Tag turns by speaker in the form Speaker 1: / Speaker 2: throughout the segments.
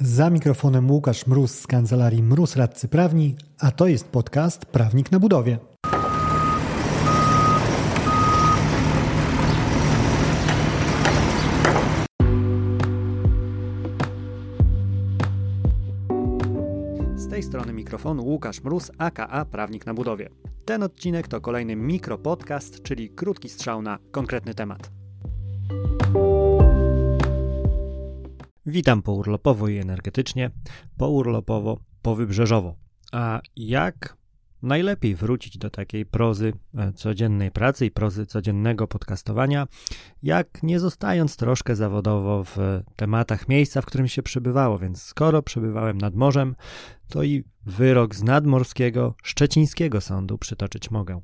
Speaker 1: Za mikrofonem Łukasz Mróz z kancelarii Mróz Radcy Prawni, a to jest podcast Prawnik na budowie.
Speaker 2: Z tej strony mikrofonu Łukasz Mróz, aka Prawnik na budowie. Ten odcinek to kolejny mikropodcast, czyli krótki strzał na konkretny temat. Witam pourlopowo i energetycznie, pourlopowo, powybrzeżowo. A jak najlepiej wrócić do takiej prozy e, codziennej pracy i prozy codziennego podcastowania, jak nie zostając troszkę zawodowo w tematach miejsca, w którym się przebywało, więc skoro przebywałem nad morzem, to i wyrok z nadmorskiego, szczecińskiego sądu przytoczyć mogę.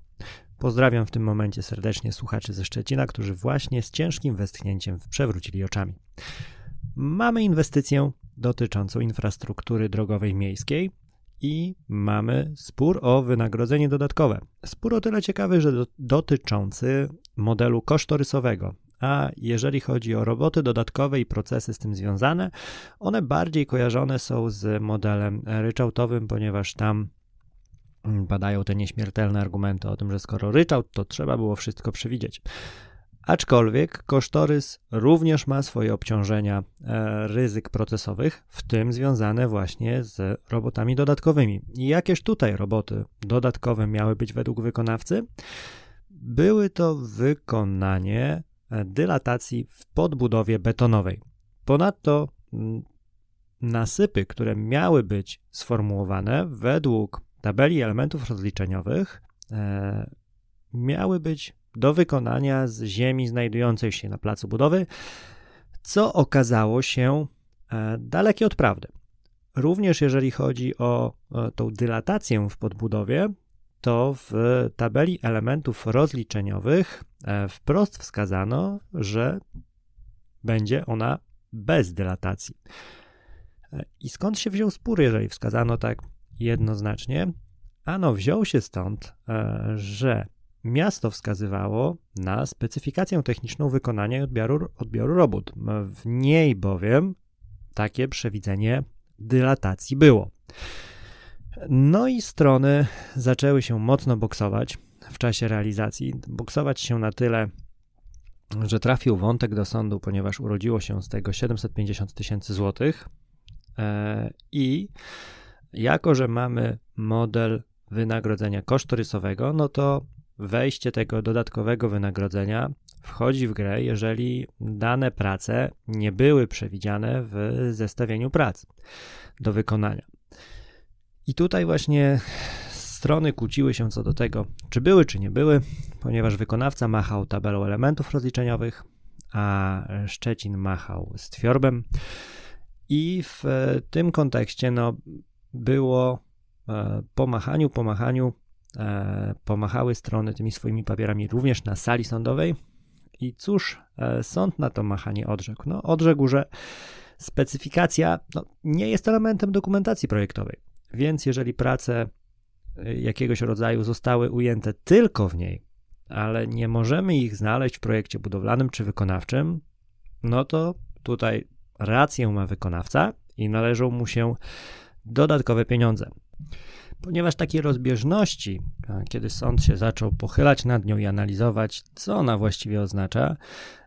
Speaker 2: Pozdrawiam w tym momencie serdecznie słuchaczy ze Szczecina, którzy właśnie z ciężkim westchnięciem przewrócili oczami. Mamy inwestycję dotyczącą infrastruktury drogowej miejskiej i mamy spór o wynagrodzenie dodatkowe. Spór o tyle ciekawy, że do, dotyczący modelu kosztorysowego. A jeżeli chodzi o roboty dodatkowe i procesy z tym związane, one bardziej kojarzone są z modelem ryczałtowym, ponieważ tam badają te nieśmiertelne argumenty o tym, że skoro ryczałt, to trzeba było wszystko przewidzieć. Aczkolwiek kosztorys również ma swoje obciążenia e, ryzyk procesowych, w tym związane właśnie z robotami dodatkowymi. I jakież tutaj roboty dodatkowe miały być według wykonawcy? Były to wykonanie e, dylatacji w podbudowie betonowej. Ponadto nasypy, które miały być sformułowane według tabeli elementów rozliczeniowych, e, miały być do wykonania z ziemi znajdującej się na placu budowy, co okazało się e, dalekie od prawdy. Również jeżeli chodzi o tą dylatację w podbudowie, to w tabeli elementów rozliczeniowych e, wprost wskazano, że będzie ona bez dylatacji. E, I skąd się wziął spór, jeżeli wskazano tak jednoznacznie? Ano, wziął się stąd, że Miasto wskazywało na specyfikację techniczną wykonania i odbioru, odbioru robót. W niej bowiem takie przewidzenie dylatacji było. No i strony zaczęły się mocno boksować w czasie realizacji. Boksować się na tyle, że trafił wątek do sądu, ponieważ urodziło się z tego 750 tysięcy złotych. E, I jako, że mamy model wynagrodzenia kosztorysowego, no to wejście tego dodatkowego wynagrodzenia wchodzi w grę, jeżeli dane prace nie były przewidziane w zestawieniu prac do wykonania. I tutaj właśnie strony kłóciły się co do tego, czy były, czy nie były, ponieważ wykonawca machał tabelą elementów rozliczeniowych, a Szczecin machał z Twiorbem. I w tym kontekście no, było e, po machaniu, po machaniu pomachały strony tymi swoimi papierami również na sali sądowej. I cóż, e, sąd na to machanie odrzekł? No, odrzekł, że specyfikacja no, nie jest elementem dokumentacji projektowej, więc jeżeli prace e, jakiegoś rodzaju zostały ujęte tylko w niej, ale nie możemy ich znaleźć w projekcie budowlanym czy wykonawczym, no to tutaj rację ma wykonawca i należą mu się dodatkowe pieniądze. Ponieważ takie rozbieżności, kiedy sąd się zaczął pochylać nad nią i analizować, co ona właściwie oznacza,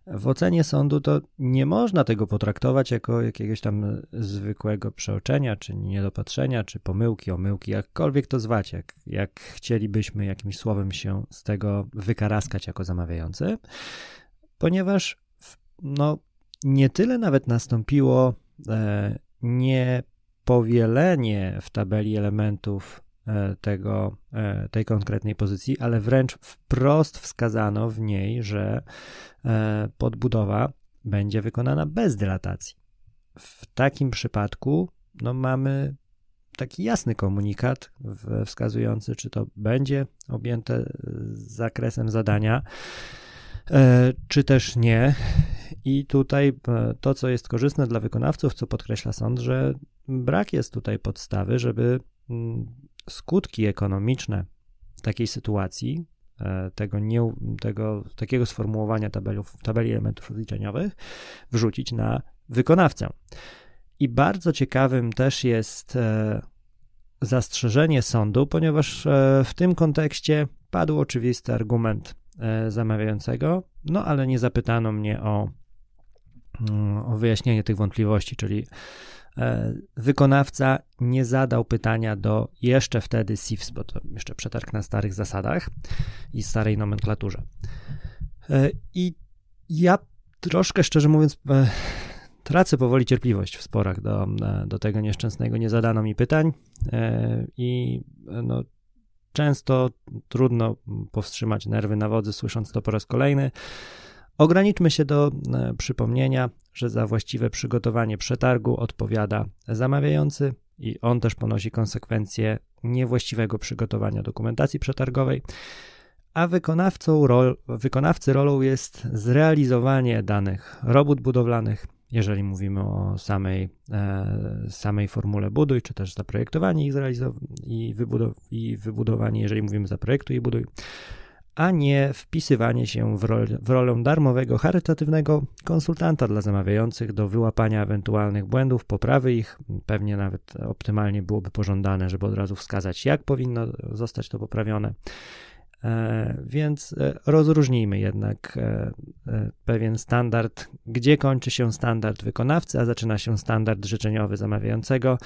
Speaker 2: w ocenie sądu to nie można tego potraktować jako jakiegoś tam zwykłego przeoczenia, czy niedopatrzenia, czy pomyłki, omyłki, jakkolwiek to zwać, jak, jak chcielibyśmy jakimś słowem się z tego wykaraskać jako zamawiający, ponieważ no, nie tyle nawet nastąpiło e, niepowielenie w tabeli elementów tego, e, tej konkretnej pozycji, ale wręcz wprost wskazano w niej, że e, podbudowa będzie wykonana bez dylatacji. W takim przypadku no, mamy taki jasny komunikat wskazujący, czy to będzie objęte zakresem zadania, czy też nie. I tutaj to, co jest korzystne dla wykonawców, co podkreśla sąd, że brak jest tutaj podstawy, żeby mm, skutki ekonomiczne takiej sytuacji, e, tego, nie, tego takiego sformułowania tabelów, tabeli elementów rozliczeniowych wrzucić na wykonawcę. I bardzo ciekawym też jest e, zastrzeżenie sądu, ponieważ e, w tym kontekście padł oczywisty argument zamawiającego, no ale nie zapytano mnie o, o wyjaśnienie tych wątpliwości, czyli wykonawca nie zadał pytania do jeszcze wtedy SIFS, bo to jeszcze przetarg na starych zasadach i starej nomenklaturze. I ja troszkę, szczerze mówiąc, tracę powoli cierpliwość w sporach do, e, do tego nieszczęsnego. Nie zadano mi pytań e, i no, często trudno powstrzymać nerwy na wodzy, słysząc to po raz kolejny. Ograniczmy się do e, przypomnienia, że za właściwe przygotowanie przetargu odpowiada zamawiający i on też ponosi konsekwencje niewłaściwego przygotowania dokumentacji przetargowej a wykonawcą rol, wykonawcy rolą jest zrealizowanie danych robót budowlanych, jeżeli mówimy o samej, e, samej formule buduj, czy też zaprojektowanie i, i, wybudow- i wybudowanie, jeżeli mówimy zaprojektuj i buduj, a nie wpisywanie się w, rol, w rolę darmowego, charytatywnego konsultanta dla zamawiających do wyłapania ewentualnych błędów, poprawy ich. Pewnie nawet optymalnie byłoby pożądane, żeby od razu wskazać, jak powinno zostać to poprawione E, więc e, rozróżnijmy jednak e, pewien standard, gdzie kończy się standard wykonawcy, a zaczyna się standard życzeniowy zamawiającego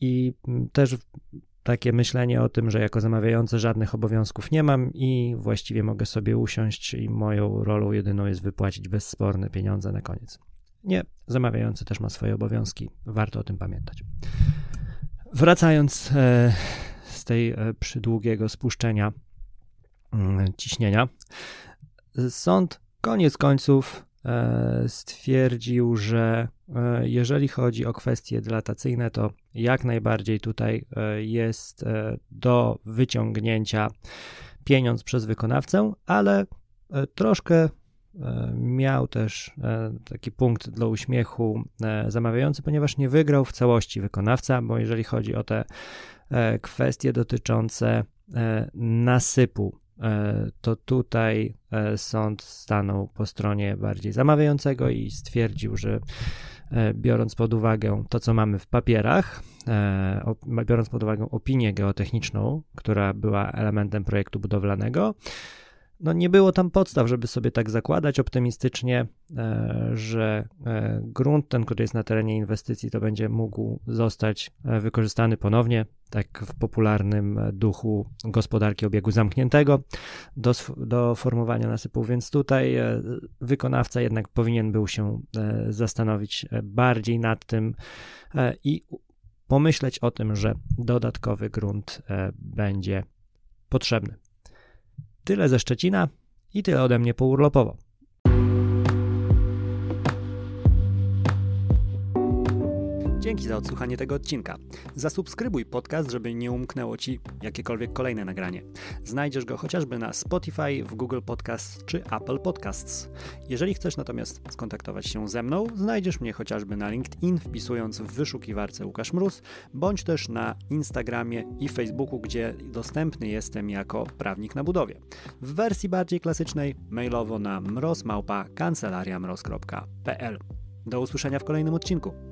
Speaker 2: i też takie myślenie o tym, że jako zamawiający żadnych obowiązków nie mam i właściwie mogę sobie usiąść i moją rolą jedyną jest wypłacić bezsporne pieniądze na koniec. Nie, zamawiający też ma swoje obowiązki, warto o tym pamiętać. Wracając z tej przydługiego spuszczenia Mm, ciśnienia. Sąd koniec końców e, stwierdził, że e, jeżeli chodzi o kwestie dilatacyjne, to jak najbardziej tutaj e, jest do wyciągnięcia pieniądz przez wykonawcę, ale troszkę miał też taki punkt dla uśmiechu zamawiający, ponieważ nie wygrał w całości wykonawca, bo jeżeli chodzi o te kwestie dotyczące nasypu. E, to tutaj e, sąd stanął po stronie bardziej zamawiającego i stwierdził, że e, biorąc pod uwagę to, co mamy w papierach, biorąc pod uwagę opinię geotechniczną, która była elementem projektu budowlanego, no nie było tam podstaw, żeby sobie tak zakładać optymistycznie, e, że e, grunt ten, który jest na terenie inwestycji, to będzie mógł zostać e, wykorzystany ponownie, tak w popularnym duchu gospodarki obiegu zamkniętego do, do formowania nasypów, więc tutaj wykonawca jednak powinien był się zastanowić bardziej nad tym i pomyśleć o tym, że dodatkowy grunt będzie potrzebny. Tyle ze Szczecina i tyle ode mnie pourlopowo. Dzięki za odsłuchanie tego odcinka. Zasubskrybuj podcast, żeby nie umknęło Ci jakiekolwiek kolejne nagranie. Znajdziesz go chociażby na Spotify, w Google Podcasts czy Apple Podcasts. Jeżeli chcesz natomiast skontaktować się ze mną, znajdziesz mnie chociażby na LinkedIn, wpisując w wyszukiwarce Łukasz Mróz, bądź też na Instagramie i Facebooku, gdzie dostępny jestem jako prawnik na budowie. W wersji bardziej klasycznej mailowo na mrozmałpa kancelariamroz.pl. Do usłyszenia w kolejnym odcinku.